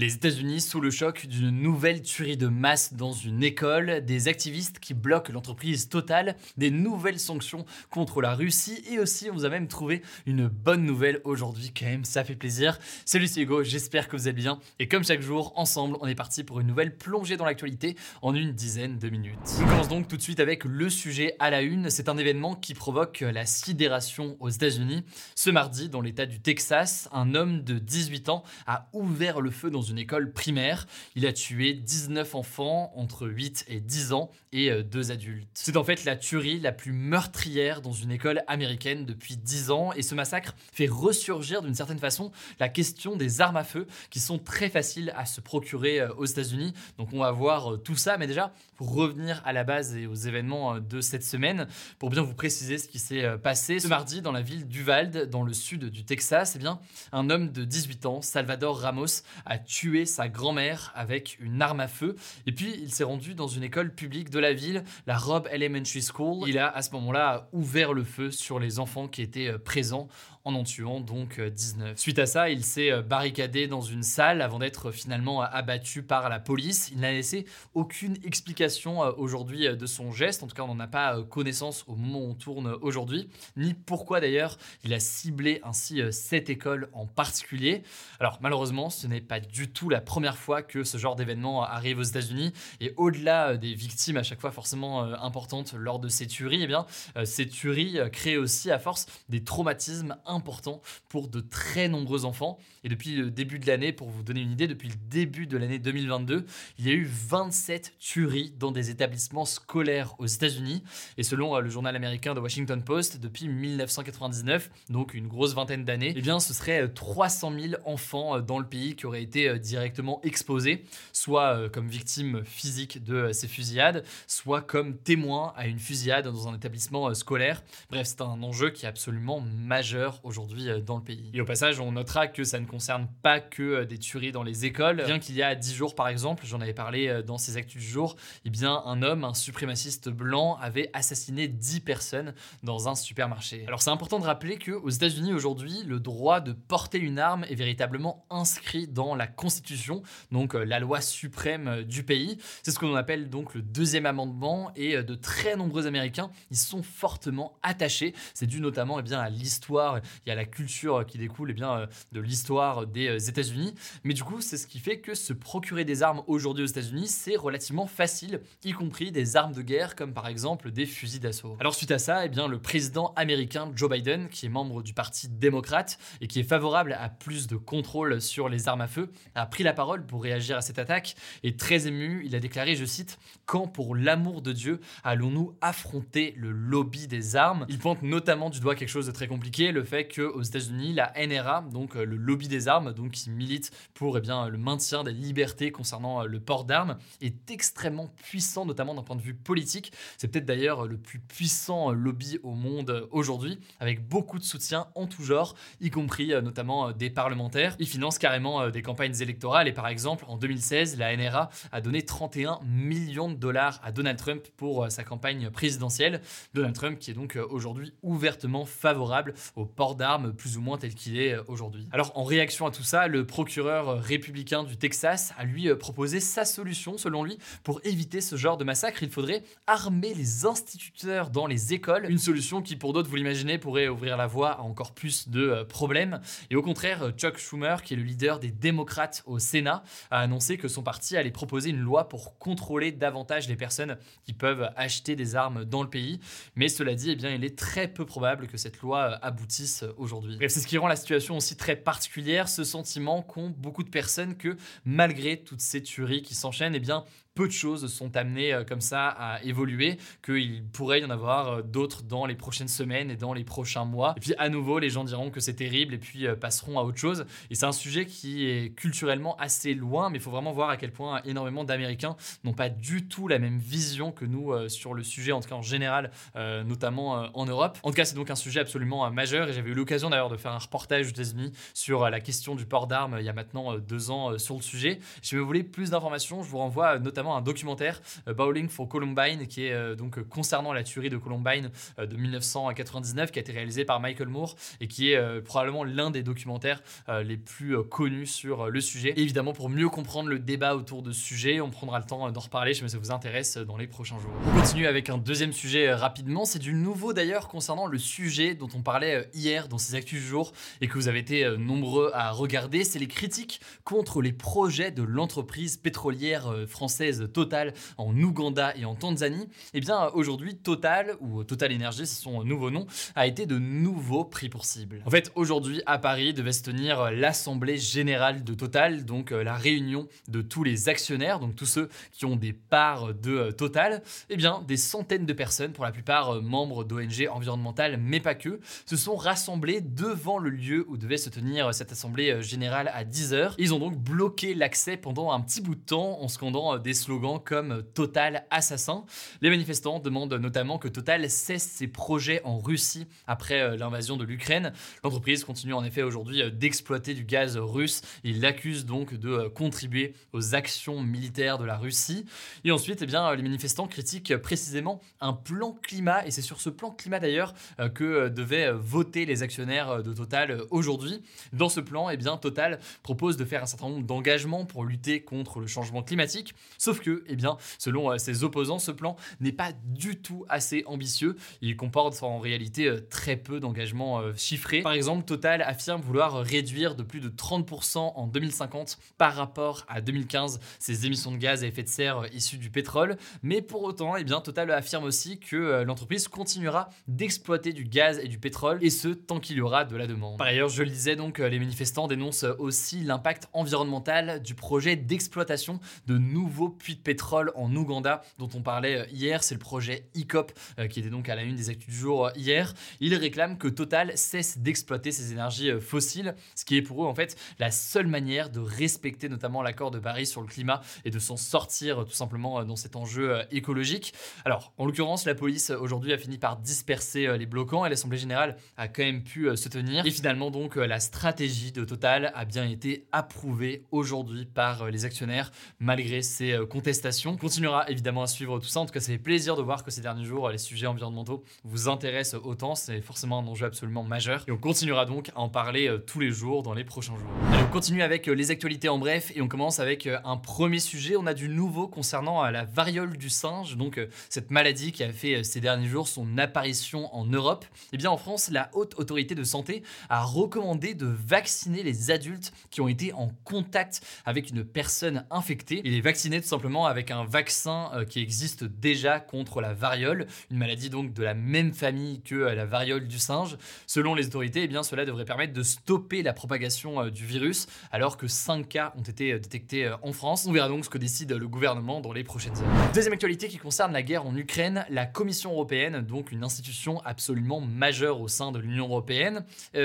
Les États-Unis sous le choc d'une nouvelle tuerie de masse dans une école, des activistes qui bloquent l'entreprise Total, des nouvelles sanctions contre la Russie et aussi on vous a même trouvé une bonne nouvelle aujourd'hui quand même, ça fait plaisir. Salut c'est Hugo, j'espère que vous allez bien et comme chaque jour, ensemble, on est parti pour une nouvelle plongée dans l'actualité en une dizaine de minutes. On commence donc tout de suite avec le sujet à la une, c'est un événement qui provoque la sidération aux États-Unis. Ce mardi, dans l'état du Texas, un homme de 18 ans a ouvert le feu dans une école primaire. Il a tué 19 enfants entre 8 et 10 ans et euh, deux adultes. C'est en fait la tuerie la plus meurtrière dans une école américaine depuis 10 ans et ce massacre fait ressurgir d'une certaine façon la question des armes à feu qui sont très faciles à se procurer euh, aux États-Unis. Donc on va voir euh, tout ça, mais déjà pour revenir à la base et aux événements de cette semaine, pour bien vous préciser ce qui s'est passé ce mardi dans la ville d'Uvalde, dans le sud du Texas, eh bien un homme de 18 ans, Salvador Ramos, a sa grand-mère avec une arme à feu. Et puis, il s'est rendu dans une école publique de la ville, la Robb Elementary School. Il a, à ce moment-là, ouvert le feu sur les enfants qui étaient euh, présents en en tuant donc 19. Euh, Suite à ça, il s'est euh, barricadé dans une salle avant d'être finalement abattu par la police. Il n'a laissé aucune explication aujourd'hui de son geste, en tout cas on n'en a pas connaissance au moment où on tourne aujourd'hui, ni pourquoi d'ailleurs il a ciblé ainsi cette école en particulier. Alors malheureusement, ce n'est pas du tout la première fois que ce genre d'événement arrive aux États-Unis. Et au-delà euh, des victimes à chaque fois forcément euh, importantes lors de ces tueries, eh bien, euh, ces tueries créent aussi à force des traumatismes importants pour de très nombreux enfants. Et depuis le début de l'année, pour vous donner une idée, depuis le début de l'année 2022, il y a eu 27 tueries dans des établissements scolaires aux États-Unis. Et selon le journal américain The Washington Post, depuis 1999, donc une grosse vingtaine d'années, eh bien, ce serait 300 000 enfants dans le pays qui auraient été directement exposés, soit euh, comme victimes physiques de euh, ces fusillades, soit comme témoins à une fusillade dans un établissement euh, scolaire. Bref, c'est un enjeu qui est absolument majeur aujourd'hui dans le pays. Et au passage, on notera que ça ne concerne pas que des tueries dans les écoles. Bien qu'il y a 10 jours, par exemple, j'en avais parlé dans ces actus du jour, eh bien, un homme, un suprémaciste blanc, avait assassiné 10 personnes dans un supermarché. Alors, c'est important de rappeler que aux États-Unis aujourd'hui, le droit de porter une arme est véritablement inscrit dans la Constitution, donc euh, la loi suprême euh, du pays. C'est ce qu'on appelle donc le deuxième amendement et euh, de très nombreux Américains y sont fortement attachés. C'est dû notamment eh bien, à l'histoire et à la culture qui découle eh bien, de l'histoire des États-Unis. Mais du coup, c'est ce qui fait que se procurer des armes aujourd'hui aux États-Unis, c'est relativement facile, y compris des armes de guerre comme par exemple des fusils d'assaut. Alors suite à ça, eh bien, le président américain Joe Biden, qui est membre du Parti démocrate et qui est favorable à plus de contrôle sur les armes à feu, a pris la parole pour réagir à cette attaque et très ému, il a déclaré, je cite, Quand pour l'amour de Dieu allons-nous affronter le lobby des armes? Il pointe notamment du doigt quelque chose de très compliqué, le fait qu'aux États-Unis, la NRA, donc euh, le lobby des armes, donc qui milite pour eh bien, le maintien des libertés concernant euh, le port d'armes, est extrêmement puissant, notamment d'un point de vue politique. C'est peut-être d'ailleurs le plus puissant euh, lobby au monde aujourd'hui, avec beaucoup de soutien en tout genre, y compris notamment des parlementaires. Il finance carrément des campagnes électorales. Et par exemple, en 2016, la NRA a donné 31 millions de dollars à Donald Trump pour euh, sa campagne présidentielle. Donald Trump qui est donc euh, aujourd'hui ouvertement favorable au port d'armes, plus ou moins tel qu'il est euh, aujourd'hui. Alors en réaction à tout ça, le procureur républicain du Texas a lui proposé sa solution, selon lui, pour éviter ce genre de massacre. Il faudrait armer les instituteurs dans les écoles. Une solution qui, pour d'autres, vous l'imaginez, pourrait ouvrir la voie à encore plus de problèmes. Et au contraire, Chuck Schumer, qui est le leader des démocrates au Sénat, a annoncé que son parti allait proposer une loi pour contrôler davantage les personnes qui peuvent acheter des armes dans le pays. Mais cela dit, eh bien, il est très peu probable que cette loi aboutisse Mars aujourd'hui. Bref, c'est ce qui rend la situation aussi très particulière, ce sentiment qu'ont beaucoup de personnes que malgré toutes ces tueries qui s'enchaînent, eh bien de choses sont amenées euh, comme ça à évoluer, qu'il pourrait y en avoir euh, d'autres dans les prochaines semaines et dans les prochains mois. Et puis à nouveau, les gens diront que c'est terrible et puis euh, passeront à autre chose. Et c'est un sujet qui est culturellement assez loin, mais il faut vraiment voir à quel point énormément d'Américains n'ont pas du tout la même vision que nous sur le sujet, en tout cas en général, notamment en Europe. En tout cas, c'est donc un sujet absolument majeur et j'avais eu l'occasion d'ailleurs de faire un reportage aux États-Unis sur la question du port d'armes il y a maintenant deux ans sur le sujet. Si vous voulez plus d'informations, je vous renvoie notamment un documentaire, euh, Bowling for Columbine, qui est euh, donc concernant la tuerie de Columbine euh, de 1999, qui a été réalisé par Michael Moore et qui est probablement l'un des documentaires les plus connus sur le sujet. évidemment, pour mieux comprendre le débat autour de ce sujet, on prendra le temps d'en reparler, je sais pas si ça vous intéresse, dans les prochains jours. On continue avec un deuxième sujet rapidement, c'est du nouveau d'ailleurs concernant le sujet dont on parlait hier dans ces actus du jour et que vous avez été nombreux à regarder, c'est les critiques contre les projets de l'entreprise pétrolière française Total en Ouganda et en Tanzanie, eh bien aujourd'hui Total, ou Total Energy, c'est son nouveau nom, a été de nouveau pris pour cible. En fait, aujourd'hui à Paris devait se tenir l'Assemblée Générale de Total, donc euh, la réunion de tous les actionnaires, donc tous ceux qui ont des parts de euh, Total, eh bien des centaines de personnes, pour la plupart euh, membres d'ONG environnementales, mais pas que, se sont rassemblés devant le lieu où devait se tenir cette Assemblée Générale à 10h. Ils ont donc bloqué l'accès pendant un petit bout de temps en scandant des slogans comme Total assassin. Les manifestants demandent notamment que Total cesse ses projets en Russie après euh, l'invasion de l'Ukraine. L'entreprise continue en effet aujourd'hui euh, d'exploiter du gaz russe. Ils l'accusent donc de euh, contribuer aux actions militaires de la Russie. Et ensuite, eh bien, les manifestants critiquent précisément un plan climat, et c'est sur ce plan climat d'ailleurs que devaient voter les actionnaires de Total aujourd'hui. Dans ce plan, eh bien, Total propose de faire un certain nombre d'engagements pour lutter contre le changement climatique, sauf que, eh bien, selon euh, ses opposants, ce plan n'est pas du tout assez ambitieux. Il comporte en réalité euh, très peu d'engagements euh, chiffrés. Par exemple, Total affirme vouloir réduire de plus de 30% en 2050 par rapport à 2015 ses émissions de gaz à effet de serre issues du pétrole. Mais pour autant, eh bien, Total affirme aussi que l'entreprise continuera d'exploiter du gaz et du pétrole, et ce, tant qu'il y aura de la demande. Par ailleurs, je le disais donc, les manifestants dénoncent aussi l'impact environnemental du projet d'exploitation de nouveaux puits de pétrole en Ouganda dont on parlait euh, hier. C'est le projet ICOP euh, qui était donc à la une des actus du jour euh, hier. Ils réclament que Total cesse d'exploiter ces énergies fossiles, ce qui est pour eux en fait la seule manière de respecter notamment l'accord de Paris sur le climat et de s'en sortir tout simplement dans cet enjeu écologique. Alors, en l'occurrence, la police aujourd'hui a fini par disperser les bloquants et l'Assemblée générale a quand même pu se tenir. Et finalement, donc, la stratégie de Total a bien été approuvée aujourd'hui par les actionnaires malgré ces contestation. continuera évidemment à suivre tout ça. En tout cas, ça fait plaisir de voir que ces derniers jours, les sujets environnementaux vous intéressent autant. C'est forcément un enjeu absolument majeur. Et on continuera donc à en parler euh, tous les jours dans les prochains jours. Allez, on continue avec euh, les actualités en bref et on commence avec euh, un premier sujet. On a du nouveau concernant la variole du singe, donc cette maladie qui a fait ces derniers jours son apparition en Europe. Et eh bien en France, la haute autorité de santé a recommandé de vacciner les adultes qui ont été en contact avec une personne infectée et les vacciner tout simplement avec un vaccin euh, qui existe déjà contre la variole, une maladie donc de la même famille que euh, la variole du singe. Selon les autorités, eh bien, cela devrait permettre de stopper la propagation euh, du virus, alors que 5 cas ont été détectés en France. On verra donc ce que décide le gouvernement dans les prochaines heures. Deuxième actualité qui concerne la guerre en Ukraine, la Commission européenne, donc une institution absolument majeure au sein de l'Union européenne,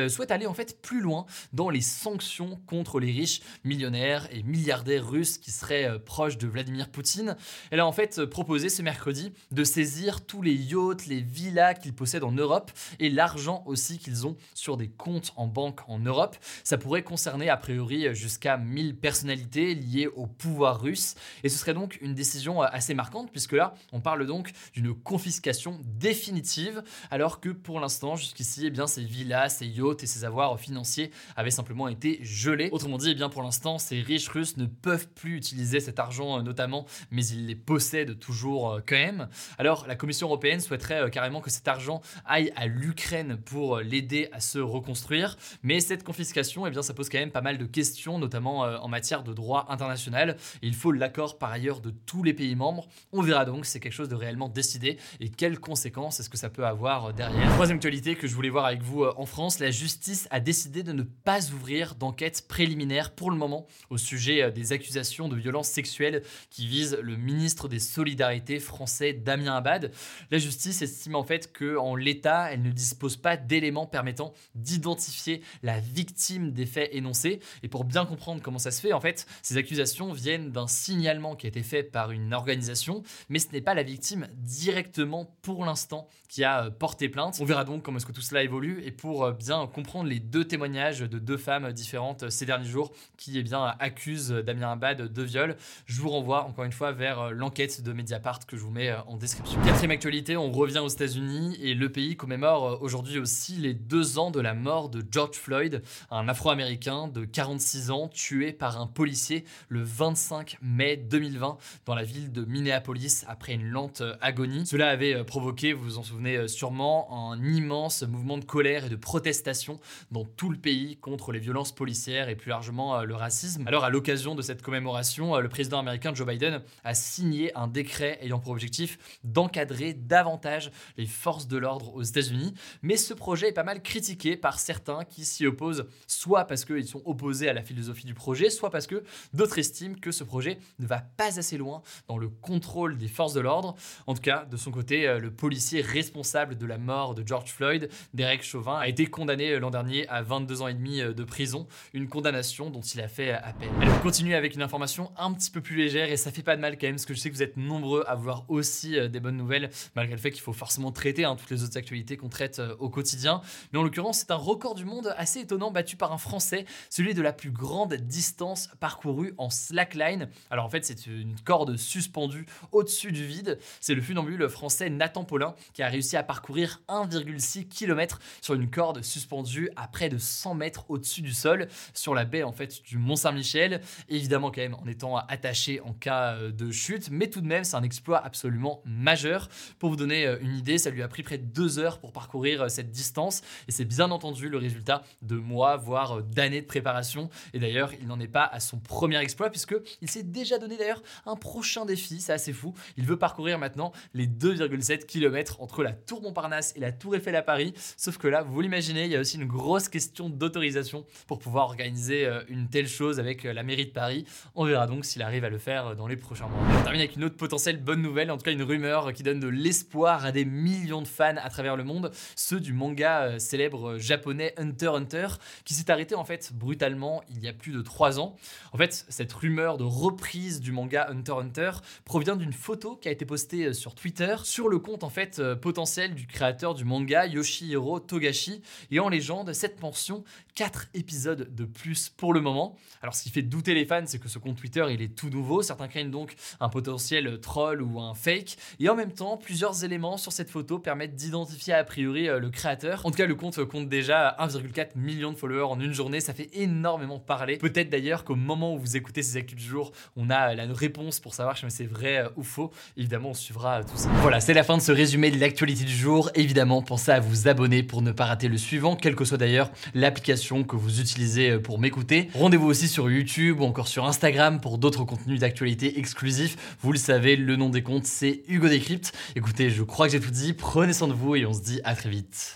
souhaite aller en fait plus loin dans les sanctions contre les riches millionnaires et milliardaires russes qui seraient proches de Vladimir Poutine. Elle a en fait proposé ce mercredi de saisir tous les yachts, les villas qu'ils possèdent en Europe et l'argent aussi qu'ils ont sur des comptes en banque en Europe. Ça pourrait concerner a priori jusqu'à 1000 personnalités liées au pouvoir russe et ce serait donc une décision assez marquante puisque là on parle donc d'une confiscation définitive alors que pour l'instant jusqu'ici eh bien ces villas, ces yachts et ces avoirs financiers avaient simplement été gelés. Autrement dit eh bien pour l'instant ces riches russes ne peuvent plus utiliser cet argent notamment mais ils les possèdent toujours euh, quand même. Alors la Commission européenne souhaiterait euh, carrément que cet argent aille à l'Ukraine pour euh, l'aider à se reconstruire, mais cette confiscation, eh bien, ça pose quand même pas mal de questions, notamment en matière de droit international. il faut l'accord par ailleurs de tous les pays membres. On verra donc si c'est quelque chose de réellement décidé et quelles conséquences est-ce que ça peut avoir derrière. Troisième actualité que je voulais voir avec vous en France, la justice a décidé de ne pas ouvrir d'enquête préliminaire pour le moment au sujet des accusations de violences sexuelles qui visent le ministre des Solidarités français Damien Abad. La justice estime en fait que en l'état, elle ne dispose pas d'éléments permettant d'identifier la victime des faits énoncés. Et pour bien comprendre comment ça se fait, en fait, ces accusations viennent d'un signalement qui a été fait par une organisation, mais ce n'est pas la victime directement pour l'instant qui a euh, porté plainte. On verra donc comment est-ce que tout cela évolue et pour euh, bien comprendre les deux témoignages de deux femmes différentes euh, ces derniers jours qui eh bien accusent Damien Abad de viol, je vous renvoie encore une fois vers l'enquête de Mediapart que je vous mets en description. Quatrième actualité, on revient aux États-Unis et le pays commémore aujourd'hui aussi les deux ans de la mort de George Floyd, un Afro-Américain de 46 ans tué par un policier le 25 mai 2020 dans la ville de Minneapolis après une lente agonie. Cela avait provoqué, vous vous en souvenez, euh, sûrement un immense mouvement de colère et de protestation dans tout le pays contre les violences policières et plus largement euh, le racisme. Alors à l'occasion de cette commémoration, euh, le président américain Joe Biden a signé un décret ayant pour objectif d'encadrer davantage les forces de l'ordre aux États-Unis. Mais ce projet est pas mal critiqué par certains qui s'y opposent, soit parce qu'ils sont opposés à la philosophie du projet, soit parce que d'autres estiment que ce projet ne va pas assez loin dans le contrôle des forces de l'ordre. En tout cas, de son côté, le policier responsable de la mort de George Floyd, Derek Chauvin, a été condamné euh, l'an dernier à 22 ans et demi euh, de prison, une condamnation dont il a fait euh, appel. Elle continue avec une information un petit peu plus légère et ça fait pas de mal quand même, parce que je sais que vous êtes nombreux à voir aussi des bonnes nouvelles, malgré le fait qu'il faut forcément traiter hein, toutes les autres actualités qu'on traite au quotidien. Mais en l'occurrence, c'est un record du monde assez étonnant battu par un Français, celui de la plus grande distance parcourue en slackline. Alors en fait, c'est une corde suspendue au-dessus du vide. C'est le funambule français Nathan Paulin qui a réussi à parcourir 1,6 km sur une corde suspendue à près de 100 mètres au-dessus du sol, sur la baie en fait du Mont Saint-Michel, évidemment quand même en étant attaché en cas euh, de chute, mais tout de même c'est un exploit absolument majeur. Pour vous donner euh, une idée, ça lui a pris près de deux heures pour parcourir euh, cette distance, et c'est bien entendu le résultat de mois, voire d'années de préparation. Et d'ailleurs, il n'en est pas à son premier exploit, puisque il s'est déjà donné d'ailleurs un prochain défi, c'est assez fou. Il veut parcourir maintenant les 2,7 km entre la tour Montparnasse et la tour Eiffel à Paris. Sauf que là, vous l'imaginez, il y a aussi une grosse question d'autorisation pour pouvoir organiser une telle chose avec la mairie de Paris. On verra donc s'il arrive à le faire euh, dans les prochains mois. On termine avec une autre potentielle bonne nouvelle, en tout cas une rumeur qui donne de l'espoir à des millions de fans à travers le monde, ceux du manga célèbre japonais Hunter Hunter, qui s'est arrêté en fait brutalement il y a plus de 3 ans. En fait, cette rumeur de reprise du manga Hunter Hunter provient d'une photo qui a été postée sur Twitter sur le compte en fait potentiel du créateur du manga Yoshihiro Togashi. Et en légende, cette mention 4 épisodes de plus pour le moment. Alors ce qui fait douter les fans, c'est que ce compte Twitter, il est tout nouveau. Certains craignent donc un potentiel troll ou un fake. Et en même temps, plusieurs éléments sur cette photo permettent d'identifier a priori euh, le créateur. En tout cas, le compte compte déjà 1,4 million de followers en une journée. Ça fait énormément parler. Peut-être d'ailleurs qu'au moment où vous écoutez ces actus du jour, on a la réponse pour savoir si c'est vrai euh, ou faux. Évidemment, on suivra tout ça. Voilà, c'est la fin de ce résumé de l'actualité du jour. Évidemment, pensez à vous abonner pour ne pas rater le suivant, quelle que soit d'ailleurs l'application que vous utilisez euh, pour m'écouter. Rendez-vous aussi sur YouTube ou encore sur Instagram pour d'autres contenus d'actualité exclusifs. Vous le savez, le nom des comptes, c'est Hugo Décrypte. Écoutez, je crois que j'ai tout dit. Prenez soin de vous et on se dit à très vite.